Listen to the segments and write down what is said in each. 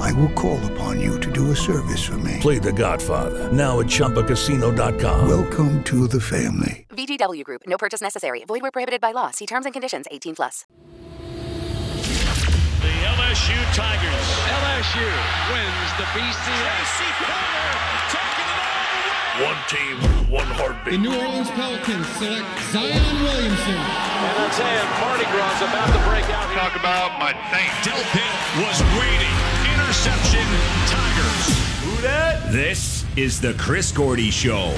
I will call upon you to do a service for me. Play The Godfather now at ChumbaCasino.com. Welcome to the family. VGW Group. No purchase necessary. Void where prohibited by law. See terms and conditions. 18 plus. The LSU Tigers. LSU wins the BCS. One team, one heartbeat. The. New Orleans Pelicans select Zion Williamson. And that's it. Mardi Gras is about to break out. Talk about my Saints. Del Pitt was waiting. Interception. Tigers. This is the Chris Gordy Show.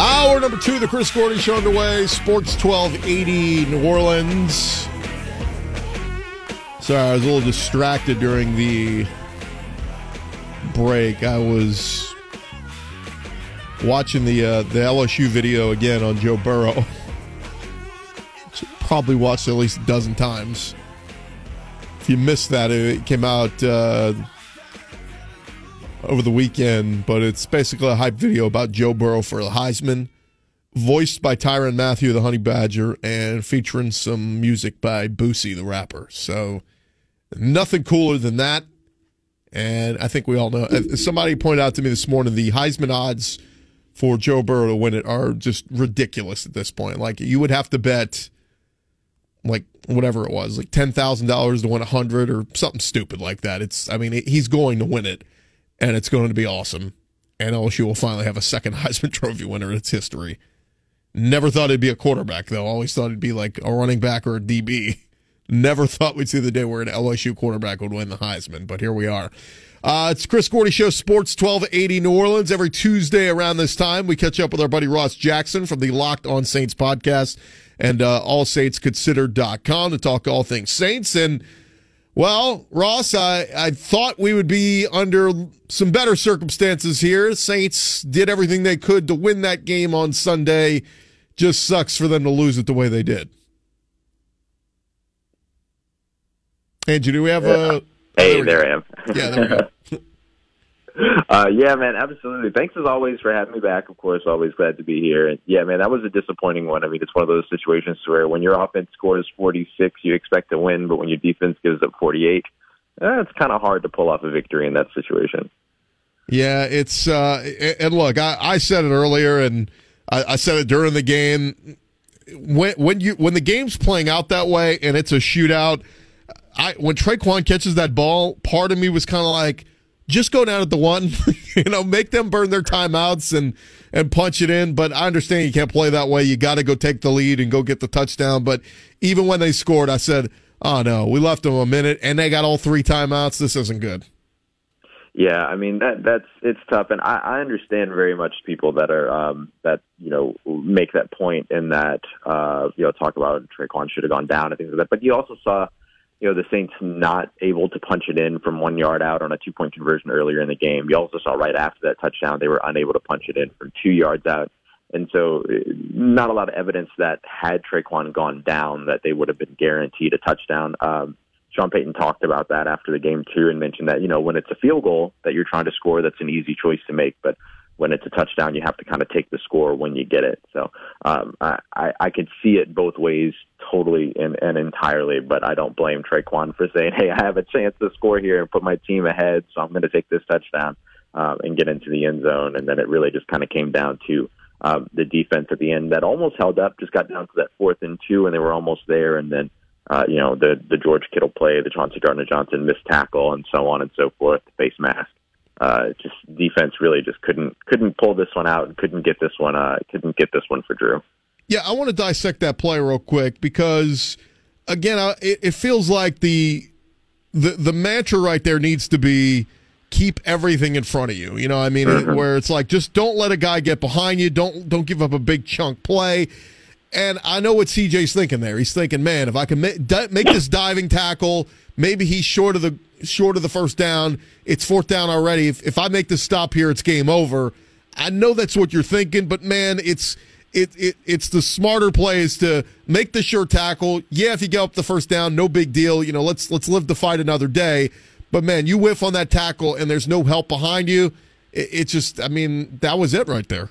Hour number two, the Chris Gordy Show underway. Sports 1280 New Orleans. Sorry, I was a little distracted during the break. I was watching the uh, the LSU video again on Joe Burrow. Probably watched it at least a dozen times. If you missed that, it came out uh, over the weekend, but it's basically a hype video about Joe Burrow for the Heisman, voiced by Tyrann Mathieu, the Honey Badger, and featuring some music by Boosie, the rapper. So nothing cooler than that. And I think we all know. Somebody pointed out to me this morning the Heisman odds for Joe Burrow to win it are just ridiculous at this point. Like you would have to bet like whatever it was, like ten thousand dollars to win a hundred or something stupid like that. It's I mean he's going to win it, and it's going to be awesome. And LSU will finally have a second Heisman Trophy winner in its history. Never thought it'd be a quarterback though. Always thought it'd be like a running back or a DB. Never thought we'd see the day where an LSU quarterback would win the Heisman, but here we are. Uh, it's Chris Gordy Show, Sports 1280 New Orleans. Every Tuesday around this time, we catch up with our buddy Ross Jackson from the Locked on Saints podcast and uh, allsaintsconsidered.com to talk all things Saints. And, well, Ross, I, I thought we would be under some better circumstances here. Saints did everything they could to win that game on Sunday. Just sucks for them to lose it the way they did. Angie, do we have a. Hey, we there go. I am. Yeah, there we go. uh, yeah, man, absolutely. Thanks as always for having me back. Of course, always glad to be here. And yeah, man, that was a disappointing one. I mean, it's one of those situations where when your offense scores 46, you expect to win, but when your defense gives up 48, eh, it's kind of hard to pull off a victory in that situation. Yeah, it's uh and look, I, I said it earlier and I, I said it during the game. When when you when the game's playing out that way and it's a shootout, I when Tre'Quan catches that ball, part of me was kind of like, just go down at the one, you know, make them burn their timeouts and and punch it in. But I understand you can't play that way. You got to go take the lead and go get the touchdown. But even when they scored, I said, oh no, we left them a minute and they got all three timeouts. This isn't good. Yeah, I mean that that's it's tough, and I, I understand very much people that are um, that you know make that point and that uh, you know talk about Tre'Quan should have gone down and things like that. But you also saw you know the Saints not able to punch it in from one yard out on a two point conversion earlier in the game. You also saw right after that touchdown they were unable to punch it in from two yards out. And so, uh, not a lot of evidence that had Tre'Quan gone down, that they would have been guaranteed a touchdown. Um, Sean Payton talked about that after the game too, and mentioned that you know when it's a field goal that you're trying to score, that's an easy choice to make. But when it's a touchdown, you have to kind of take the score when you get it. So um, I, I could see it both ways, totally and, and entirely. But I don't blame Tre'Quan for saying, "Hey, I have a chance to score here and put my team ahead, so I'm going to take this touchdown um, and get into the end zone." And then it really just kind of came down to um, the defense at the end that almost held up, just got down to that fourth and two, and they were almost there, and then uh, you know, the the George Kittle play, the Chauncey Gardner Johnson missed tackle, and so on and so forth, face mask. Uh, just defense really just couldn't couldn't pull this one out, and couldn't get this one, uh, couldn't get this one for Drew. Yeah, I want to dissect that play real quick because, again, I- it, it feels like the the the mantra right there needs to be keep everything in front of you. You know, what I mean, Mm-hmm. where it's like just don't let a guy get behind you. Don't don't give up a big chunk play. And I know what CJ's thinking there. He's thinking, man, if I can make, make this diving tackle, maybe he's short of the short of the first down. It's fourth down already. If, if I make this stop here, it's game over. I know that's what you're thinking, but man, it's it, it it's the smarter play is to make the sure tackle. Yeah, if you get up the first down, no big deal. You know, let's let's live the fight another day. But man, you whiff on that tackle and there's no help behind you. It, just, I mean, that was it right there.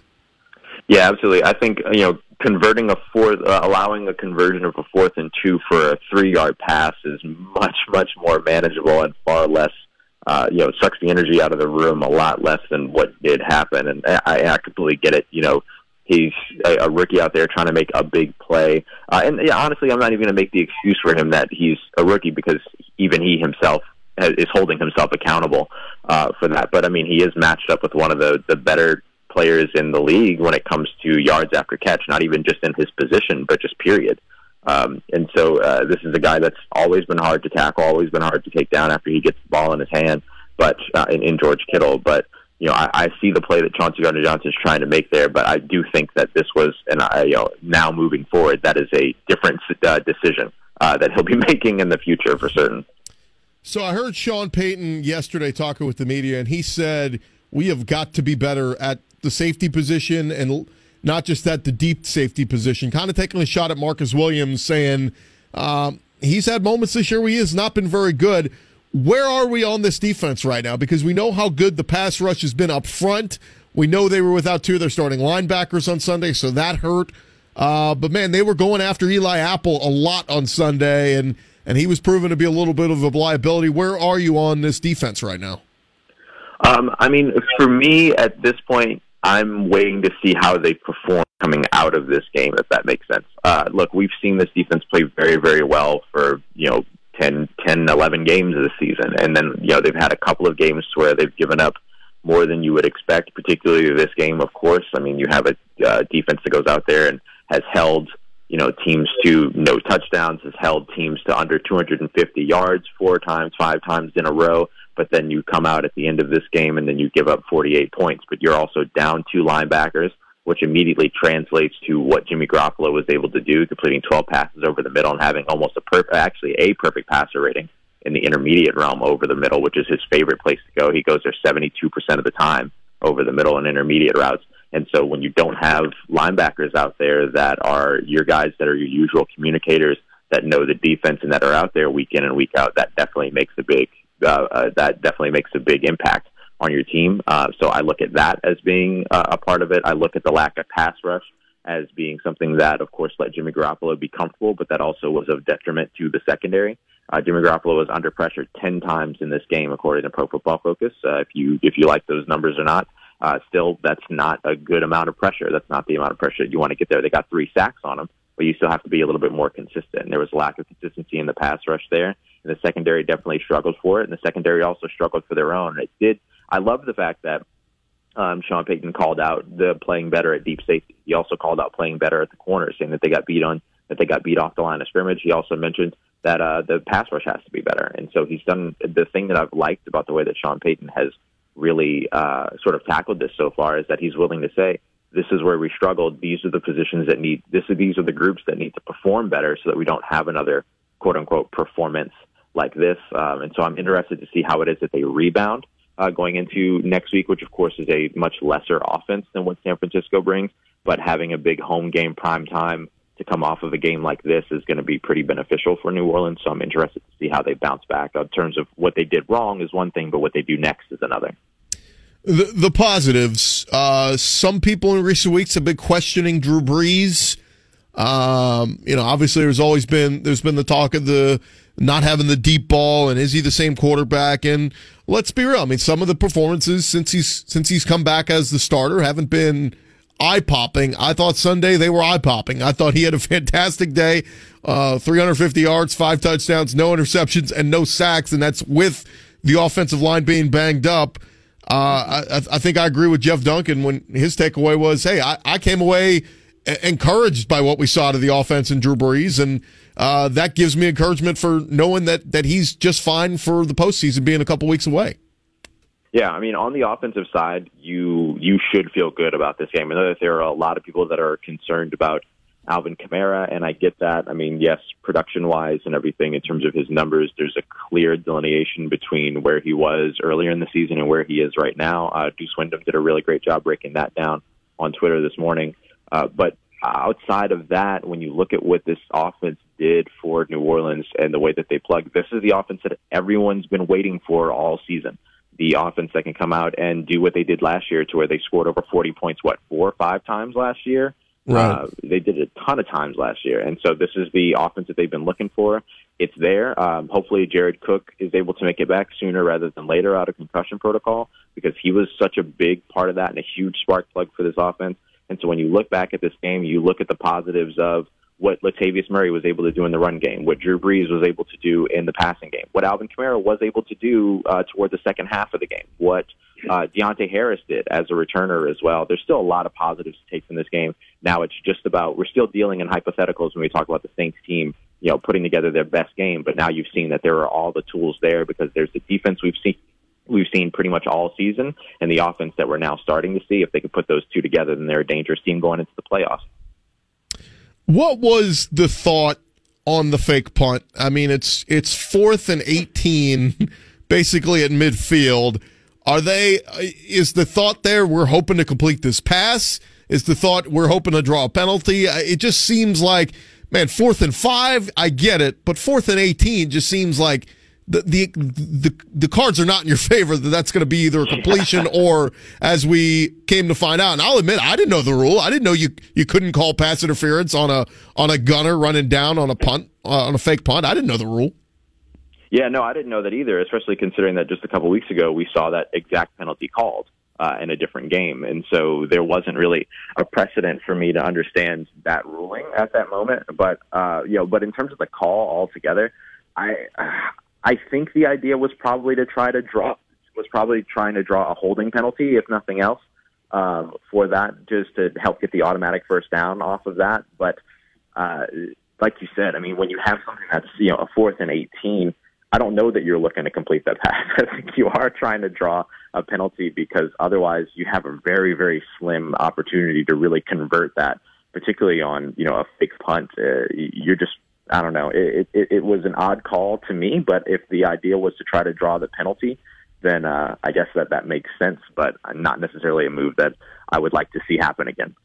Yeah, absolutely. I think you know converting a fourth, uh, allowing a conversion of a fourth and two for a three-yard pass is much, much more manageable and far less. Uh, you know, sucks the energy out of the room a lot less than what did happen. And I, I completely get it. You know, he's a, a rookie out there trying to make a big play. Uh, and yeah, honestly, I'm not even going to make the excuse for him that he's a rookie because even he himself has, is holding himself accountable uh, for that. But I mean, he is matched up with one of the the better players in the league when it comes to yards after catch, not even just in his position, but just period. Um, and so uh, this is a guy that's always been hard to tackle, always been hard to take down after he gets the ball in his hand. But uh, in, in George Kittle, but you know, I, I see the play that Chauncey Gardner Johnson is trying to make there. But I do think that this was, and I, you know, now moving forward, that is a different uh, decision uh, that he'll be making in the future for certain. So I heard Sean Payton yesterday talking with the media, and he said we have got to be better at the safety position and not just that, the deep safety position. Kind of taking a shot at Marcus Williams, saying um, he's had moments this year where he has not been very good. Where are we on this defense right now? Because we know how good the pass rush has been up front. We know they were without two of their starting linebackers on Sunday, so that hurt. Uh, but man, they were going after Eli Apple a lot on Sunday, and and he was proven to be a little bit of a liability. Where are you on this defense right now? Um, I mean, for me at this point, I'm waiting to see how they perform coming out of this game, if that makes sense. Uh, look, we've seen this defense play very, very well for, you know, 10, 10, 11 games this season. And then, you know, they've had a couple of games where they've given up more than you would expect, particularly this game, of course. I mean, you have a uh, defense that goes out there and has held, you know, teams to no touchdowns, has held teams to under 250 yards four times, five times in a row. But then you come out at the end of this game and then you give up 48 points. But you're also down two linebackers, which immediately translates to what Jimmy Garoppolo was able to do, completing 12 passes over the middle and having almost a perfect, actually a perfect passer rating in the intermediate realm over the middle, which is his favorite place to go. He goes there 72% of the time over the middle and intermediate routes. And so when you don't have linebackers out there that are your guys that are your usual communicators that know the defense and that are out there week in and week out, that definitely makes a big uh, uh, that definitely makes a big impact on your team. Uh, so I look at that as being uh, a part of it. I look at the lack of pass rush as being something that, of course, let Jimmy Garoppolo be comfortable, but that also was of detriment to the secondary. Uh, Jimmy Garoppolo was under pressure ten times in this game, according to Pro Football Focus. Uh, if you if you like those numbers or not, uh, still that's not a good amount of pressure. That's not the amount of pressure you want to get there. They got three sacks on them, but you still have to be a little bit more consistent. And there was a lack of consistency in the pass rush there, and the secondary definitely struggled for it. And the secondary also struggled for their own. And it did. I love the fact that um, Sean Payton called out the playing better at deep safety. He also called out playing better at the corners, saying that they got beat on, that they got beat off the line of scrimmage. He also mentioned that uh, the pass rush has to be better, and so he's done the thing that I've liked about the way that Sean Payton has really uh, sort of tackled this so far is that he's willing to say this is where we struggled. These are the positions that need this. Are, These are the groups that need to perform better, so that we don't have another quote unquote performance like this. Um, and so I'm interested to see how it is that they rebound uh, going into next week, which of course is a much lesser offense than what San Francisco brings. But having a big home game prime time to come off of a game like this is going to be pretty beneficial for New Orleans. So I'm interested to see how they bounce back. In terms of what they did wrong is one thing, but what they do next is another. The, the positives. Uh, some people in recent weeks have been questioning Drew Brees. Um, you know, obviously there's always been there's been the talk of the not having the deep ball and is he the same quarterback? And let's be real. I mean, some of the performances since he's since he's come back as the starter haven't been eye popping. I thought Sunday they were eye popping. I thought he had a fantastic day. Uh, 350 yards, five touchdowns, no interceptions, and no sacks, and that's with the offensive line being banged up. Uh, I, I think I agree with Jeff Duncan when his takeaway was, "Hey, I, I came away encouraged by what we saw to the offense in Drew Brees, and uh, that gives me encouragement for knowing that that he's just fine for the postseason being a couple weeks away." Yeah, I mean, on the offensive side, you you should feel good about this game. I know that there are a lot of people that are concerned about Alvin Kamara, and I get that. I mean, yes, production wise and everything in terms of his numbers, there's a clear delineation between where he was earlier in the season and where he is right now. Uh, Deuce Wyndham did a really great job breaking that down on Twitter this morning. Uh, but outside of that, when you look at what this offense did for New Orleans and the way that they plug, this is the offense that everyone's been waiting for all season the offense that can come out and do what they did last year to where they scored over 40 points, what, four or five times last year? Right. Uh, they did it a ton of times last year. And so this is the offense that they've been looking for. It's there. Um, hopefully Jared Cook is able to make it back sooner rather than later out of concussion protocol because he was such a big part of that and a huge spark plug for this offense. And so when you look back at this game, you look at the positives of what Latavius Murray was able to do in the run game, what Drew Brees was able to do in the passing game, what Alvin Kamara was able to do uh, toward the second half of the game, what uh, Deonte Harris did as a returner as well. There's still a lot of positives to take from this game. Now it's just about we're still dealing in hypotheticals when we talk about the Saints team, you know, putting together their best game. But now you've seen that there are all the tools there because there's the defense we've seen we've seen pretty much all season and the offense that we're now starting to see. If they could put those two together, then they're a dangerous team going into the playoffs. What was the thought on the fake punt? I mean, it's it's fourth and eighteen, basically at midfield. Are they? Is the thought there? We're hoping to complete this pass. Is the thought we're hoping to draw a penalty? It just seems like, man, fourth and five. I get it, but fourth and eighteen just seems like the the the, the cards are not in your favor that that's going to be either a completion or as we came to find out and I'll admit I didn't know the rule I didn't know you you couldn't call pass interference on a on a gunner running down on a punt uh, on a fake punt I didn't know the rule yeah no I didn't know that either especially considering that just a couple weeks ago we saw that exact penalty called uh, in a different game and so there wasn't really a precedent for me to understand that ruling at that moment but uh you know but in terms of the call altogether I I think the idea was probably to try to draw was probably trying to draw a holding penalty, if nothing else, um, for that, just to help get the automatic first down off of that. But uh, like you said, I mean, when you have something that's you know a fourth and eighteen, I don't know that you're looking to complete that pass. I think you are trying to draw a penalty because otherwise you have a very very slim opportunity to really convert that, particularly on you know a fake punt. Uh, you're just I don't know. It, it, it was an odd call to me, but if the idea was to try to draw the penalty, then uh, I guess that that makes sense, but not necessarily a move that I would like to see happen again.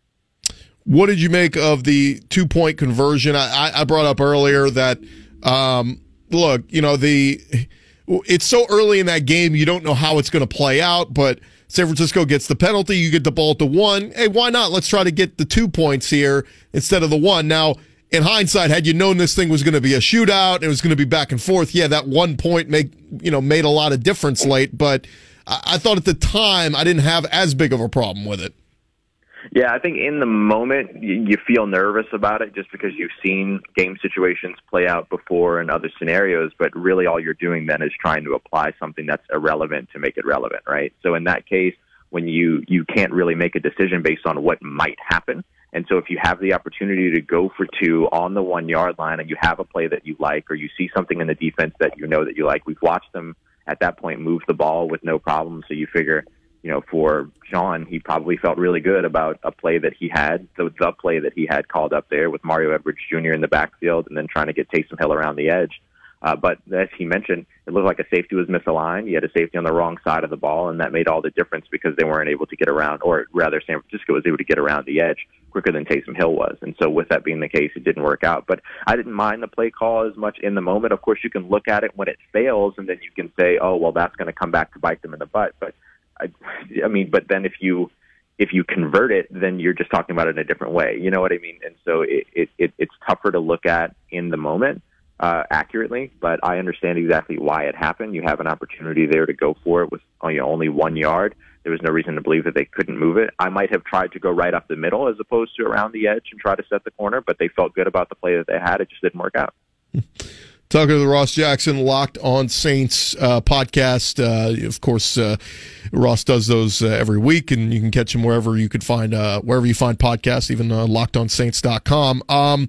What did you make of the two point conversion? I, I brought up earlier that, um, look, you know, the it's so early in that game, you don't know how it's going to play out, but San Francisco gets the penalty, you get the ball to one. Hey, why not? Let's try to get the two points here instead of the one. Now, in hindsight, had you known this thing was going to be a shootout, it was going to be back and forth. Yeah, that one point make you know made a lot of difference late, but I, I thought at the time I didn't have as big of a problem with it. Yeah, I think in the moment you, feel nervous about it just because you've seen game situations play out before in other scenarios, but really all you're doing then is trying to apply something that's irrelevant to make it relevant, right? So in that case, when you you can't really make a decision based on what might happen, and so if you have the opportunity to go for two on the one yard line and you have a play that you like or you see something in the defense that you know that you like, we've watched them at that point move the ball with no problem. So you figure, you know, for Sean, he probably felt really good about a play that he had, the, the play that he had called up there with Mario Edwards Jr. in the backfield and then trying to get Taysom Hill around the edge. Uh, but as he mentioned, it looked like a safety was misaligned. He had a safety on the wrong side of the ball, and that made all the difference because they weren't able to get around, or rather, San Francisco was able to get around the edge quicker than Taysom Hill was. And so, with that being the case, it didn't work out. But I didn't mind the play call as much in the moment. Of course, you can look at it when it fails, and then you can say, "Oh, well, that's going to come back to bite them in the butt." But I, I mean, but then if you if you convert it, then you're just talking about it in a different way. You know what I mean? And so it, it, it it's tougher to look at in the moment uh, accurately, but I understand exactly why it happened. You have an opportunity there to go for it with you know, only one yard. There was no reason to believe that they couldn't move it. I might have tried to go right up the middle as opposed to around the edge and try to set the corner, but they felt good about the play that they had. It just didn't work out. Talking to the Ross Jackson Locked On Saints uh, podcast. Uh, of course, uh, Ross does those uh, every week, and you can catch him wherever you could find uh, wherever you find podcasts, even uh, lockedonsaints.com. Um,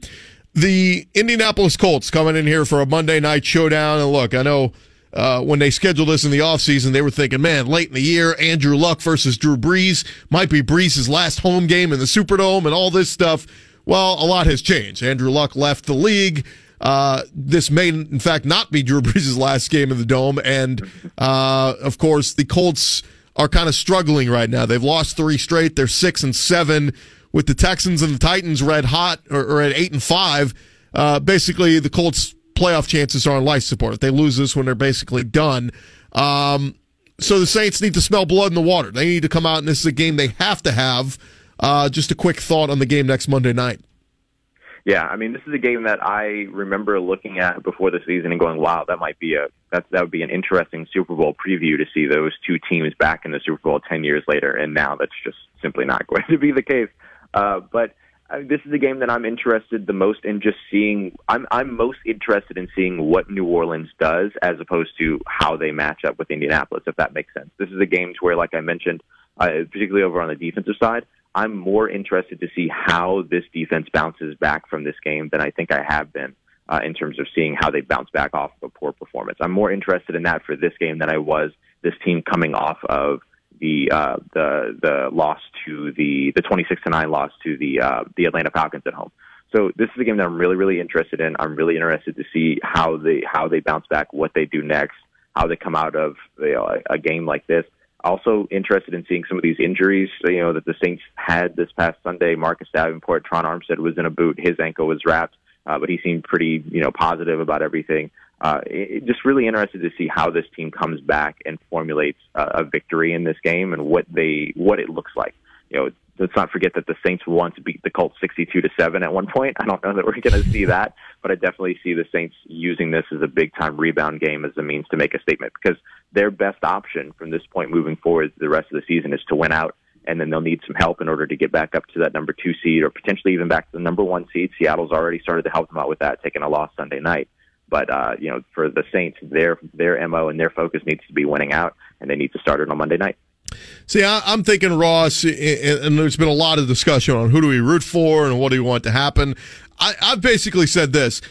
the Indianapolis Colts coming in here for a Monday night showdown. And look, I know uh, when they scheduled this in the offseason, they were thinking, man, late in the year, Andrew Luck versus Drew Brees might be Brees' last home game in the Superdome and all this stuff. Well, a lot has changed. Andrew Luck left the league. Uh, this may, in fact, not be Drew Brees' last game in the Dome. And, uh, of course, the Colts are kind of struggling right now. They've lost three straight. They're six and seven with the Texans and the Titans red hot or, or at eight and five. Uh, basically, the Colts' playoff chances are on life support. If they lose this when they're basically done. Um, so the Saints need to smell blood in the water. They need to come out, and this is a game they have to have. Uh, just a quick thought on the game next Monday night. Yeah, I mean, this is a game that I remember looking at before the season and going, "Wow, that might be a that that would be an interesting Super Bowl preview to see those two teams back in the Super Bowl ten years later." And now that's just simply not going to be the case. Uh, but uh, this is a game that I'm interested the most in just seeing. I'm I'm most interested in seeing what New Orleans does as opposed to how they match up with Indianapolis. If that makes sense. This is a game to where, like I mentioned, uh, particularly over on the defensive side, I'm more interested to see how this defense bounces back from this game than I think I have been uh, in terms of seeing how they bounce back off of a poor performance. I'm more interested in that for this game than I was this team coming off of the uh, the the loss to the the 26 to nine loss to the uh, the Atlanta Falcons at home. So this is a game that I'm really really interested in. I'm really interested to see how they how they bounce back, what they do next, how they come out of you know, a, a game like this. Also interested in seeing some of these injuries, you know, that the Saints had this past Sunday. Marcus Davenport, Tron Armstead was in a boot. His ankle was wrapped, uh, but he seemed pretty, you know, positive about everything. Uh, it, just really interested to see how this team comes back and formulates uh, a victory in this game and what they what it looks like. You know, let's not forget that the Saints once beat the Colts 62 to 7 at one point. I don't know that we're going to see that, but I definitely see the Saints using this as a big time rebound game as a means to make a statement because their best option from this point moving forward the rest of the season is to win out and then they'll need some help in order to get back up to that number 2 seed or potentially even back to the number 1 seed. Seattle's already started to help them out with that taking a loss Sunday night. But uh, you know, for the Saints, their their mo and their focus needs to be winning out, and they need to start it on Monday night. See, I, am thinking Ross, and there's been a lot of discussion on who do we root for and what do we want to happen. I, I've basically said this.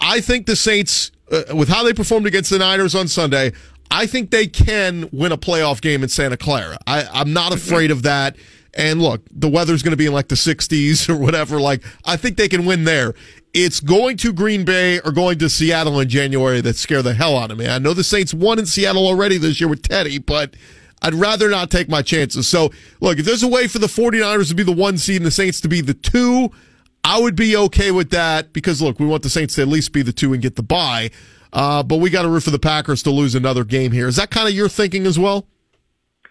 I think the Saints, uh, with how they performed against the Niners on Sunday, I think they can win a playoff game in Santa Clara. I, I'm not afraid of that. And look, the weather's going to be in like the 60s or whatever. Like, I think they can win there. It's going to Green Bay or going to Seattle in January that scare the hell out of me. I know the Saints won in Seattle already this year with Teddy, but I'd rather not take my chances. So, look, if there's a way for the 49ers to be the one seed and the Saints to be the two, I would be okay with that because, look, we want the Saints to at least be the two and get the bye. Uh, but we got to root for the Packers to lose another game here. Is that kind of your thinking as well?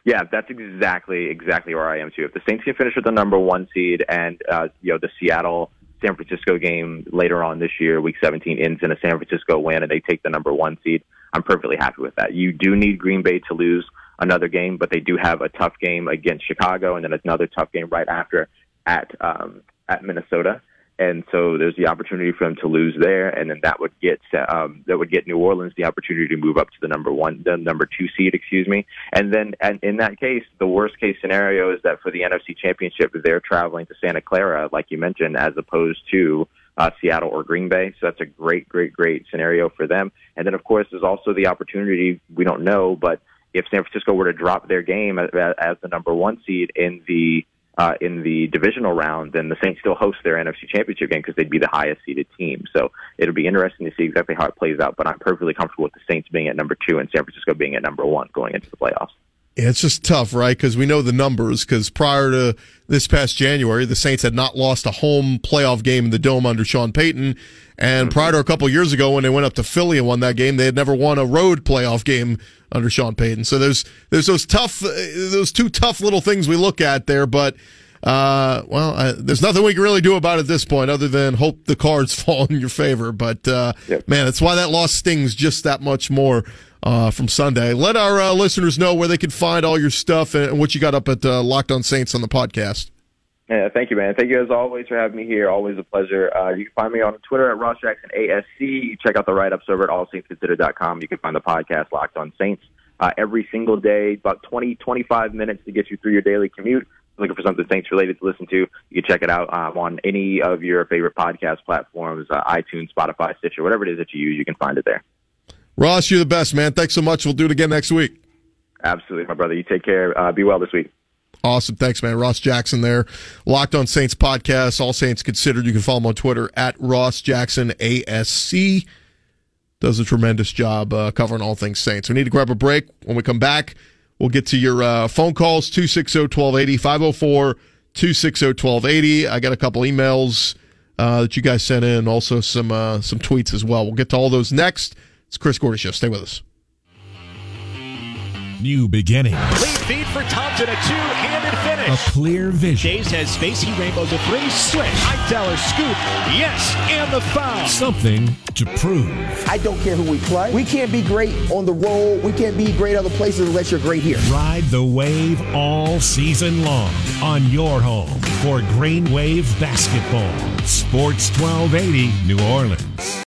Yeah, that's exactly exactly where I am too. If the Saints can finish with the number one seed, and uh, you know the Seattle San Francisco game later on this year, Week 17 ends in a San Francisco win, and they take the number one seed, I'm perfectly happy with that. You do need Green Bay to lose another game, but they do have a tough game against Chicago, and then another tough game right after at um, at Minnesota and so there's the opportunity for them to lose there, and then that would get um, that would get New Orleans the opportunity to move up to the number one, the number two seed, excuse me. And then, and in that case, the worst case scenario is that for the NFC Championship, they're traveling to Santa Clara, like you mentioned, as opposed to uh, Seattle or Green Bay. So that's a great, great, great scenario for them. And then, of course, there's also the opportunity we don't know, but if San Francisco were to drop their game as, as the number one seed in the uh, in the divisional round, then the Saints still host their NFC Championship game because they'd be the highest seeded team. So it'll be interesting to see exactly how it plays out. But I'm perfectly comfortable with the Saints being at number two and San Francisco being at number one going into the playoffs. Yeah, it's just tough, right? Because we know the numbers. Because prior to this past January, the Saints had not lost a home playoff game in the Dome under Sean Payton. And prior to a couple years ago, when they went up to Philly and won that game, they had never won a road playoff game under Sean Payton. So there's there's those tough, uh, those two tough little things we look at there. But uh, well, uh, there's nothing we can really do about it at this point other than hope the cards fall in your favor. But uh, yep. man, that's why that loss stings just that much more uh, from Sunday. Let our uh, listeners know where they can find all your stuff and what you got up at uh, Locked On Saints on the podcast. Yeah, thank you, man. Thank you as always for having me here. Always a pleasure. Uh, you can find me on Twitter at Ross Jackson ASC. Check out the write ups over at allsaintsconsidered.com. You can find the podcast Locked On Saints uh, every single day, about 20, 25 minutes to get you through your daily commute. Looking for something Saints related to listen to, you can check it out um, on any of your favorite podcast platforms, uh, iTunes, Spotify, Stitcher, whatever it is that you use. You can find it there. Ross, you're the best, man. Thanks so much. We'll do it again next week. Absolutely, my brother. You take care. Uh, be well this week. Awesome. Thanks, man. Ross Jackson there. Locked on Saints podcast. All Saints considered. You can follow him on Twitter at Ross Jackson ASC. Does a tremendous job uh, covering all things Saints. We need to grab a break. When we come back, we'll get to your uh, phone calls 260 1280, 504 260 1280. I got a couple emails uh, that you guys sent in, also some uh, some tweets as well. We'll get to all those next. It's Chris Gordy Show. Stay with us. New beginning. Lead feed for Thompson, a two-handed finish. A clear vision. Jays has facing rainbows a three switch. Hightower scoop. Yes, and the foul. Something to prove. I don't care who we play. We can't be great on the road. We can't be great other places unless you're great here. Ride the wave all season long on your home for Green Wave Basketball. Sports 1280 New Orleans.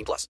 18 plus.